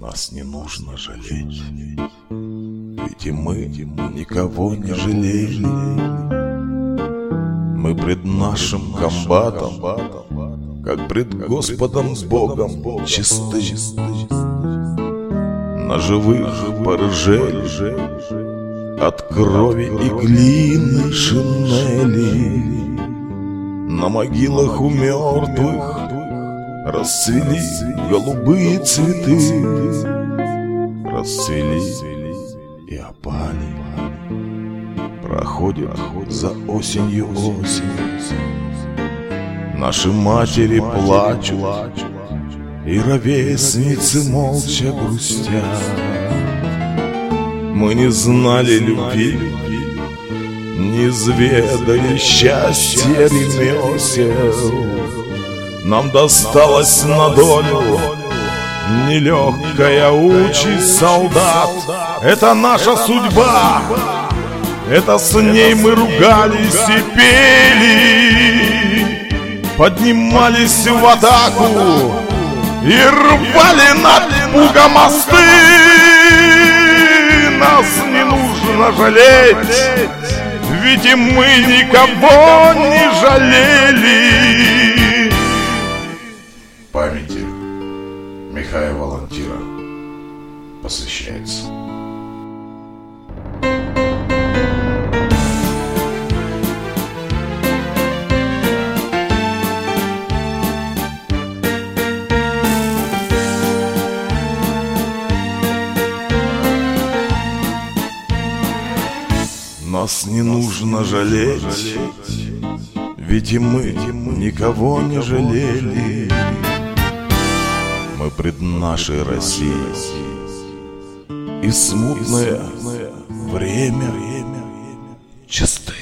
Нас не нужно жалеть, ведь и мы никого не жалели. Мы пред нашим комбатом, как пред Господом Богом, чисты. На живых порыжели от крови и глины шинели. На могилах у мертвых Расцвели голубые цветы. Расцвели и опали. Проходит за осенью осень. Наши матери плачут И ровесницы молча грустят. Мы не знали любви Не зведали счастья ремесел нам досталось на долю Нелегкая участь солдат. Это наша судьба. Это с ней мы ругались и пели. Поднимались в атаку И рвали над пугом мосты. Нас не нужно жалеть Ведь и мы никого не жалели посвящается. Нас не нужно жалеть, ведь и мы никого не жалели мы пред нашей Россией и смутное время чистое.